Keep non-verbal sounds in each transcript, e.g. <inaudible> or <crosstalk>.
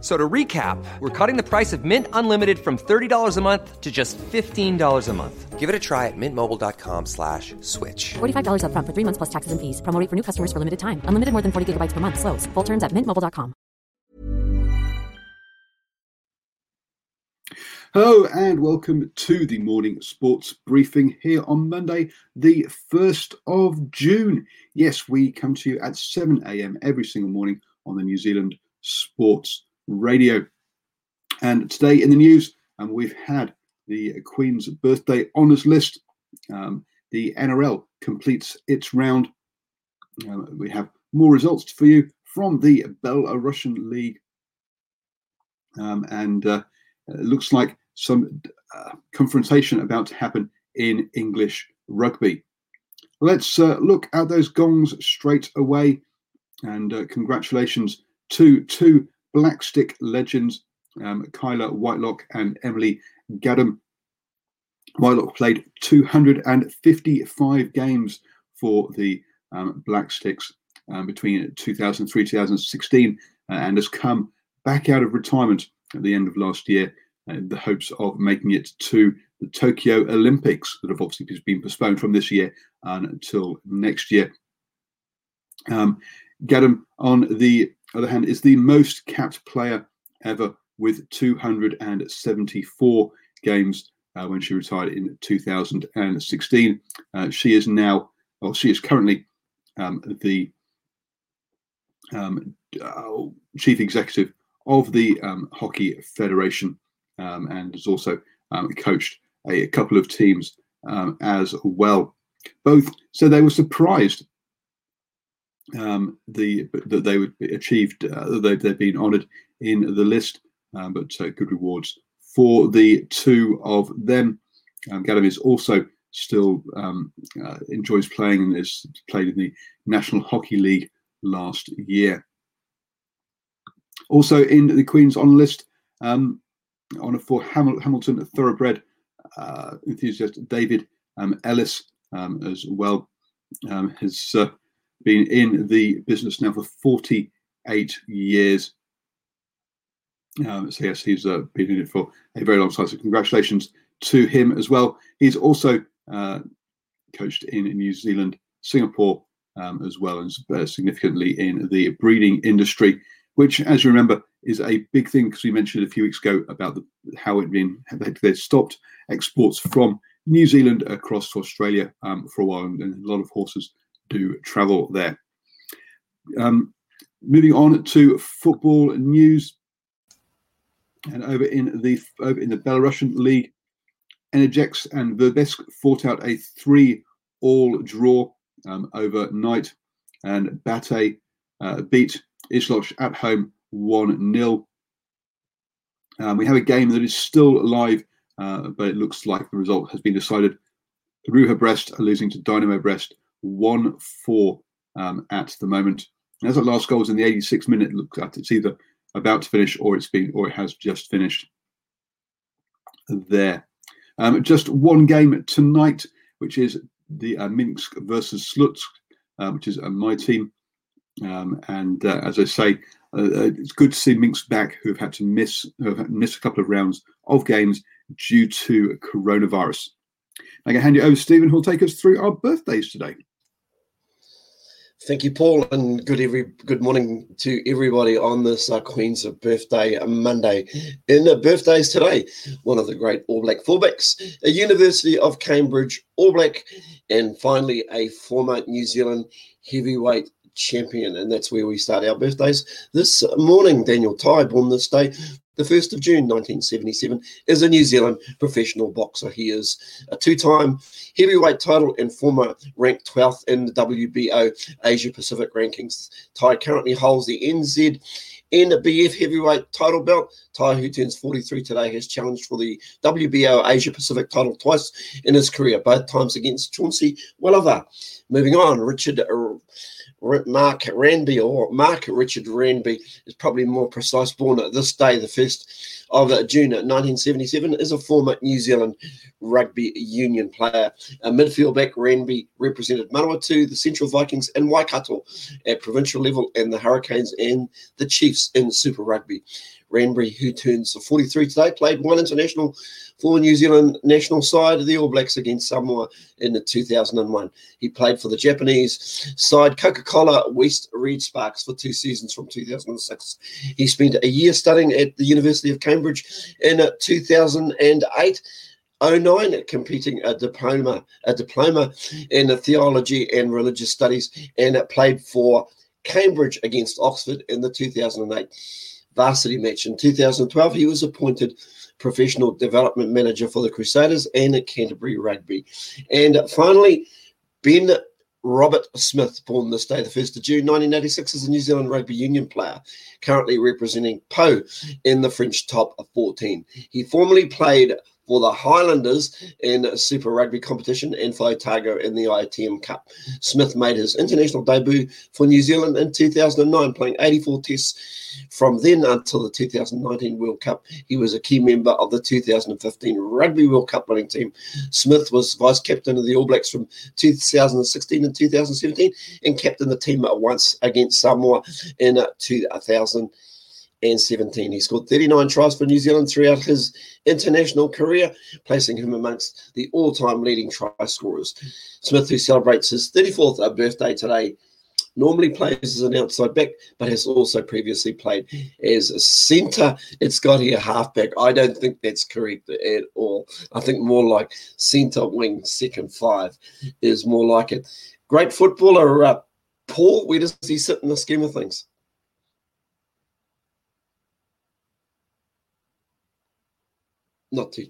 So to recap, we're cutting the price of Mint Unlimited from $30 a month to just $15 a month. Give it a try at mintmobile.com slash switch. $45 upfront for three months plus taxes and fees. Promo for new customers for limited time. Unlimited more than 40 gigabytes per month. Slows. Full terms at mintmobile.com. Hello and welcome to the morning sports briefing here on Monday, the 1st of June. Yes, we come to you at 7 a.m. every single morning on the New Zealand Sports Radio. And today in the news, um, we've had the Queen's birthday honours list. Um, the NRL completes its round. Uh, we have more results for you from the Belarusian League. Um, and uh, looks like some uh, confrontation about to happen in English rugby. Let's uh, look at those gongs straight away. And uh, congratulations to two Blackstick legends, um, Kayla Whitelock and Emily Gaddum. Whitelock played 255 games for the um, Black Sticks um, between 2003 2016 uh, and has come back out of retirement at the end of last year in the hopes of making it to the Tokyo Olympics that have obviously been postponed from this year until next year. Um, Gaddum, on the other hand, is the most capped player ever with 274 games uh, when she retired in 2016. Uh, she is now, well, she is currently um, the um, uh, chief executive of the um, Hockey Federation um, and has also um, coached a, a, couple of teams um, as well. Both so they were surprised um, the that they would be achieved uh, they, they've been honoured in the list, um, but uh, good rewards for the two of them. Um, is also still um, uh, enjoys playing and has played in the National Hockey League last year. Also in the Queen's on list, um, on a for Hamil- Hamilton thoroughbred uh, enthusiast David um, Ellis um, as well um, has uh, been in the business now for 48 years. Um, so yes, he's uh, been in it for a very long time. So congratulations to him as well. He's also uh, coached in New Zealand, Singapore um, as well, and uh, significantly in the breeding industry, which, as you remember, is a big thing because we mentioned a few weeks ago about the, how it been they stopped exports from New Zealand across to Australia um, for a while, and, and, a lot of horses do travel there. Um, moving on to football news, and over in the over in the Belarusian league, Energex and Vitebsk fought out a three-all draw um, overnight, and Bate uh, beat Isloch at home 1 0. Um, we have a game that is still live, uh, but it looks like the result has been decided. Rukh Brest are losing to Dynamo Brest 1 4 um, at the moment. As that last goal was in the 86th minute, it looks like it's either about to finish or it's been or it has just finished there. Um, just one game tonight, which is the uh, Minsk versus Slutsk, uh, which is uh, my team. Um, and uh, as I say, uh, uh, it's good to see Minsk back, who've had to miss have miss a couple of rounds of games due to coronavirus. I can hand you over to Stephen, who'll take us through our birthdays today. Thank you, Paul, and good every good morning to everybody on this uh, Queen's Birthday Monday. In the birthdays today, one of the great All Black fullbacks, a University of Cambridge All Black, and finally a former New Zealand heavyweight champion. And that's where we start our birthdays this morning. Daniel Tye, born this day, the 1st of June 1977, is a New Zealand professional boxer. He is a two time heavyweight title and former ranked 12th in the WBO Asia Pacific rankings. Tye currently holds the NZ NBF heavyweight title belt. Tye, who turns 43 today, has challenged for the WBO Asia Pacific title twice in his career, both times against Chauncey Welliver. Moving on, Richard Mark Ranby or Mark Richard Ranby is probably more precise. Born at this day, the first of June 1977, is a former New Zealand rugby union player. A midfield back, Ranby represented Manawatu, the Central Vikings, and Waikato at provincial level, and the Hurricanes and the Chiefs in Super Rugby. Ranby, who turns 43 today, played one international for New Zealand national side, of the All Blacks against Samoa in the 2001. He played for the Japanese side Coca-Cola West Red Sparks for two seasons from 2006. He spent a year studying at the University of Cambridge in 2008. 09 competing a diploma a diploma in theology and religious studies and played for Cambridge against Oxford in the 2008 varsity match in 2012 he was appointed professional development manager for the Crusaders and at Canterbury Rugby. And finally, Ben Robert Smith, born this day, the 1st of June 1986, is a New Zealand rugby union player, currently representing Pau in the French top 14. He formerly played for the Highlanders in Super Rugby competition and for Otago in the ITM Cup. Smith made his international debut for New Zealand in 2009, playing 84 tests. From then until the 2019 World Cup, he was a key member of the 2015 Rugby World Cup winning team. Smith was vice captain of the All Blacks from 2016 and 2017 and captained the team once against Samoa in 2000 and 17. He scored 39 tries for New Zealand throughout his international career, placing him amongst the all time leading try scorers. Smith, who celebrates his 34th birthday today, normally plays as an outside back, but has also previously played as a centre. It's got here halfback. I don't think that's correct at all. I think more like centre wing, second five is more like it. Great footballer, uh, Paul. Where does he sit in the scheme of things? Not to.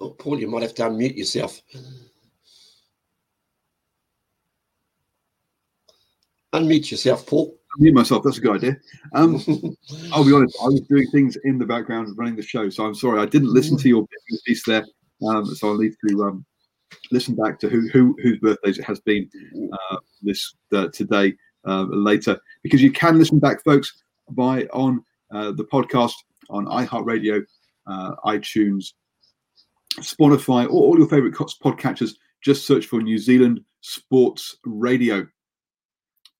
Oh, Paul, you might have to unmute yourself. Unmute yourself, Paul. Unmute myself. That's a good idea. Um, <laughs> I'll be honest. I was doing things in the background running the show, so I'm sorry I didn't listen to your piece there. Um, so I'll need to um, listen back to who, who whose birthdays it has been uh, this uh, today uh, later, because you can listen back, folks, by on uh, the podcast on iHeartRadio uh, iTunes, Spotify, or all your favorite podcatchers. Just search for New Zealand Sports Radio.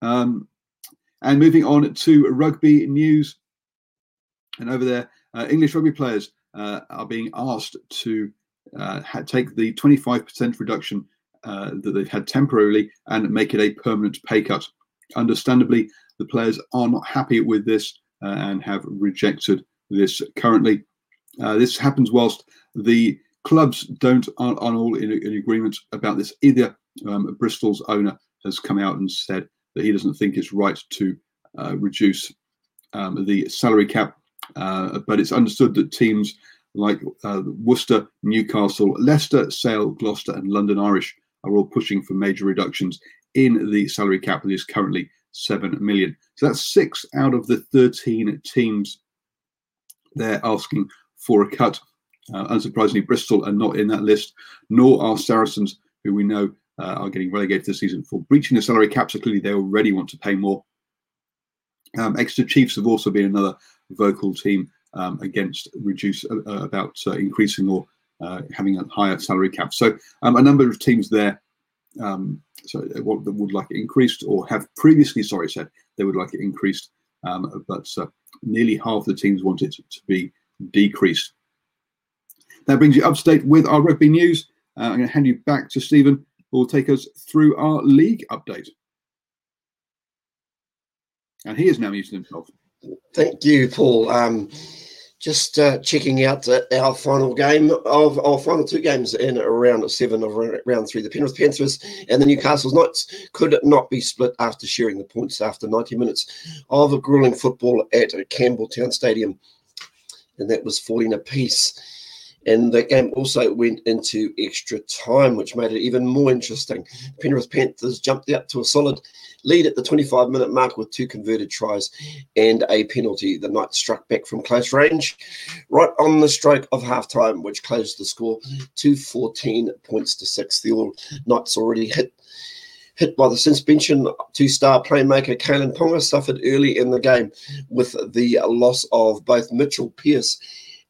Um, and moving on to rugby news. And over there, uh, English rugby players uh, are being asked to uh, take the 25% reduction uh, that they've had temporarily and make it a permanent pay cut. Understandably, the players are not happy with this uh, and have rejected this currently. Uh, this happens whilst the clubs don't aren't, aren't all in, in, agreement about this either. Um, Bristol's owner has come out and said that he doesn't think it's right to uh, reduce um, the salary cap, uh, but it's understood that teams like uh, Worcester, Newcastle, Leicester, Sale, Gloucester, and London Irish are all pushing for major reductions in the salary cap that is currently seven million. So that's six out of the 13 teams they're asking for a cut. Uh, unsurprisingly, Bristol are not in that list, nor are Saracens, who we know uh, are getting relegated this season for breaching the salary cap. So clearly, they already want to pay more. Um, Exeter Chiefs have also been another vocal team um, against reduce uh, uh about uh, increasing or uh, having a higher salary cap. So um, a number of teams there. Um, so what would like it increased or have previously, sorry, said they would like it increased, um, but nearly half the teams want it to be decreased. That brings you up to date with our rugby news. Uh, I'm going to hand you back to Stephen, who will take us through our league update. And he is now muted himself. Thank you, Paul. Um, just uh, checking out uh, our final game of our final two games in round seven of round three. The Penrith Panthers and the Newcastle Knights could not be split after sharing the points after 90 minutes of a grueling football at Campbelltown Stadium. And that was 14 apiece. And the game also went into extra time, which made it even more interesting. Penrith Panthers jumped out to a solid lead at the 25 minute mark with two converted tries and a penalty. The Knights struck back from close range right on the stroke of halftime, which closed the score to 14 points to six. The All Knights already hit hit by the suspension. Two-star playmaker Kalyn Ponga suffered early in the game with the loss of both Mitchell Pearce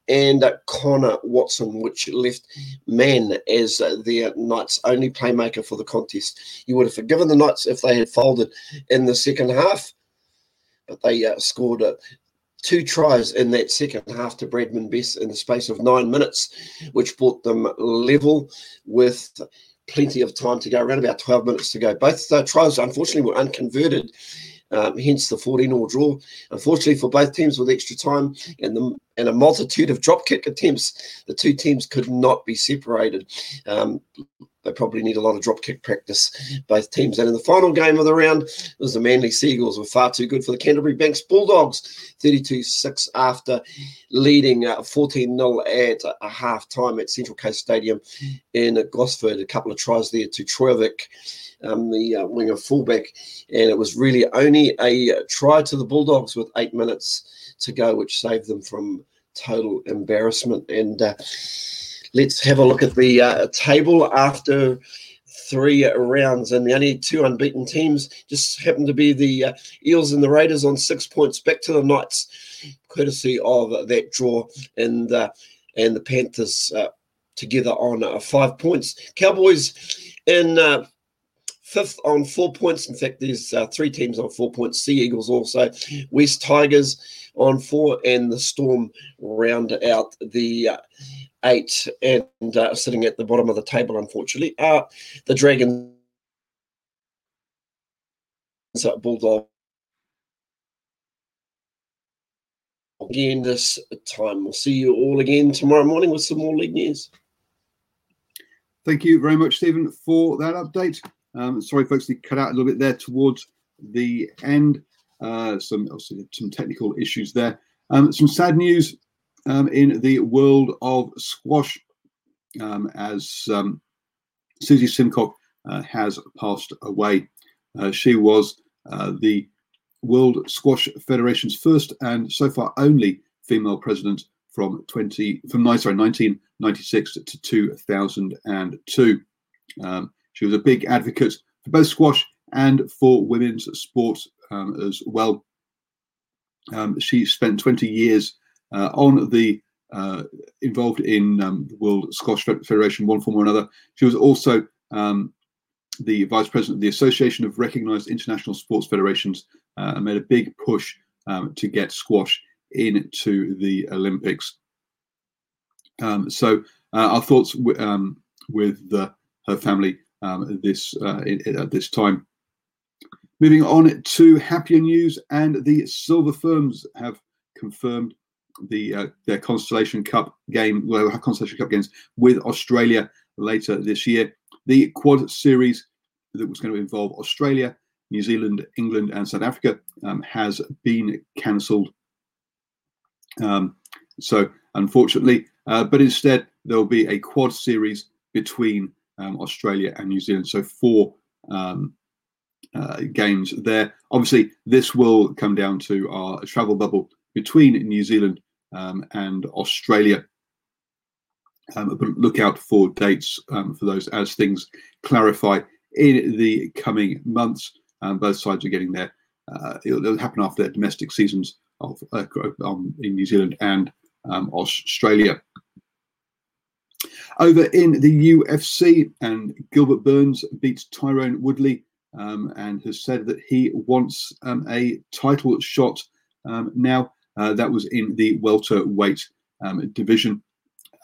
and Connor Watson, which left Mann as their Knights' only playmaker for the contest. You would have forgiven the Knights if they had folded in the second half, but they uh, scored uh, two tries in that second half to Bradman Best in the space of nine minutes, which brought them level with plenty of time to go, around about 12 minutes to go. Both tries, unfortunately, were unconverted um, hence the 14 all draw. Unfortunately for both teams with extra time and the and a multitude of drop kick attempts, the two teams could not be separated. Um, they probably need a lot of drop kick practice, both teams. And in the final game of the round, it was the Manly Sea Eagles were far too good for the Canterbury Banks Bulldogs, 32-6 after leading 14-0 uh, at a half time at Central Coast Stadium in Gosford. A couple of tries there to Trbojevic um, the uh, winger fullback, and it was really only a try to the Bulldogs with eight minutes to go, which saved them from total embarrassment. And uh, let's have a look at the uh, table after three rounds, and the only two unbeaten teams just happen to be the uh, Eels and the Raiders on six points, back to the Knights, courtesy of that draw, and uh, and the Panthers uh, together on uh, five points. Cowboys in uh, fifth on four points. In fact, there's uh, three teams on four points. Sea Eagles also, West Tigers on four, and the Storm round out the uh, eight and uh, sitting at the bottom of the table, unfortunately. Uh, the Dragons, Bulldog. Again, this time. We'll see you all again tomorrow morning with some more league news. Thank you very much, Stephen, for that update. Um, sorry, folks, to cut out a little bit there towards the end. Uh, some some technical issues there. Um, some sad news um, in the world of squash, um, as um, Susie Simcock uh, has passed away. Uh, she was uh, the World Squash Federation's first and so far only female president from 20 from sorry 1996 to 2002. Um, she was a big advocate for both squash and for women's sport um, as well. Um, she spent 20 years on the uh, involved in um, the World Squash Federation, one form or another. She was also um, the vice president of the Association of Recognized International Sports Federations uh, and made a big push um, to get squash into the Olympics. Um, so, uh, our thoughts w- with the, her family um, this uh, at this time. Moving on to happier news, and the Silver Ferns have confirmed the uh, their Constellation Cup game, well, Constellation Cup games with Australia later this year. The Quad Series that was going to involve Australia, New Zealand, England, and South Africa um, has been cancelled. Um, so, unfortunately, uh, but instead there will be a Quad Series between um, Australia and New Zealand. So four um, uh, games there. Obviously, this will come down to our travel bubble between New Zealand um, and Australia. Um, but look out for dates um, for those as things clarify in the coming months. Um, both sides are getting there. Uh, it'll, it'll, happen after their domestic seasons of uh, in New Zealand and Australia. Over in the UFC, and Gilbert Burns beats Tyron Woodley um, and has said that he wants um, a title shot um, now. Uh, that was in the welterweight um, division.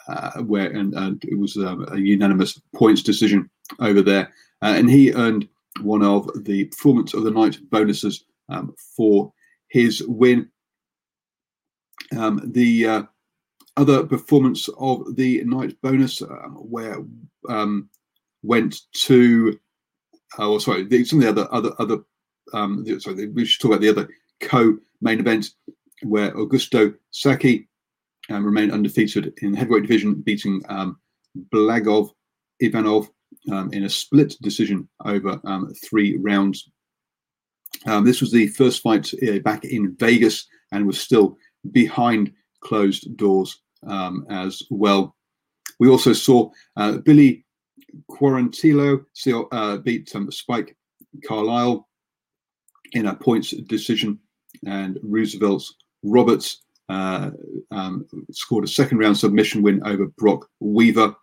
uh, where and, and, it was um, a unanimous points decision over there, uh, and he earned one of the performance of the night bonuses um, for his win. Um, the uh, other performance of the night bonus, um, where um, went to, oh sorry, the, some of the other other other. Sorry, we should talk about the other co-main event where Augusto Sakai um, remained undefeated in the heavyweight division, beating um, Blagoy Ivanov um, in a split decision over um, three rounds. Um, this was the first fight uh, back in Vegas and was still behind closed doors um, as well. We also saw uh, Billy Quarantillo uh, beat Spike Carlyle in a points decision, and Roosevelt's Roberts uh, um, scored a second round submission win over Brok Weaver.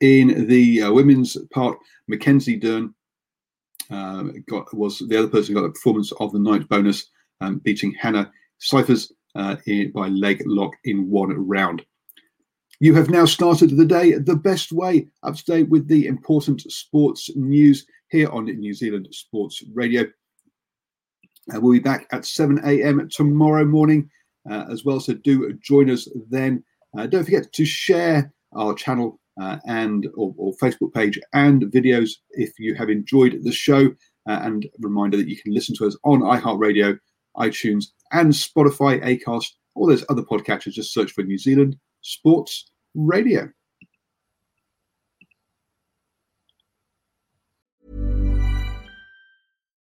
In the uh, women's part, Mackenzie Dern um, got was the other person who got the performance of the night bonus, um, beating Hannah Cifers uh, in, by leg lock in one round. You have now started the day the best way, up to date with the important sports news here on New Zealand Sports Radio. Uh, we'll be back at 7 a.m. tomorrow morning uh, as well, so do join us then. Uh, don't forget to share our channel uh, and or, or, Facebook page and videos if you have enjoyed the show. Uh, and reminder that you can listen to us on iHeartRadio, iTunes, and Spotify, Acast, all those other podcatchers. Just search for New Zealand Sports Radio.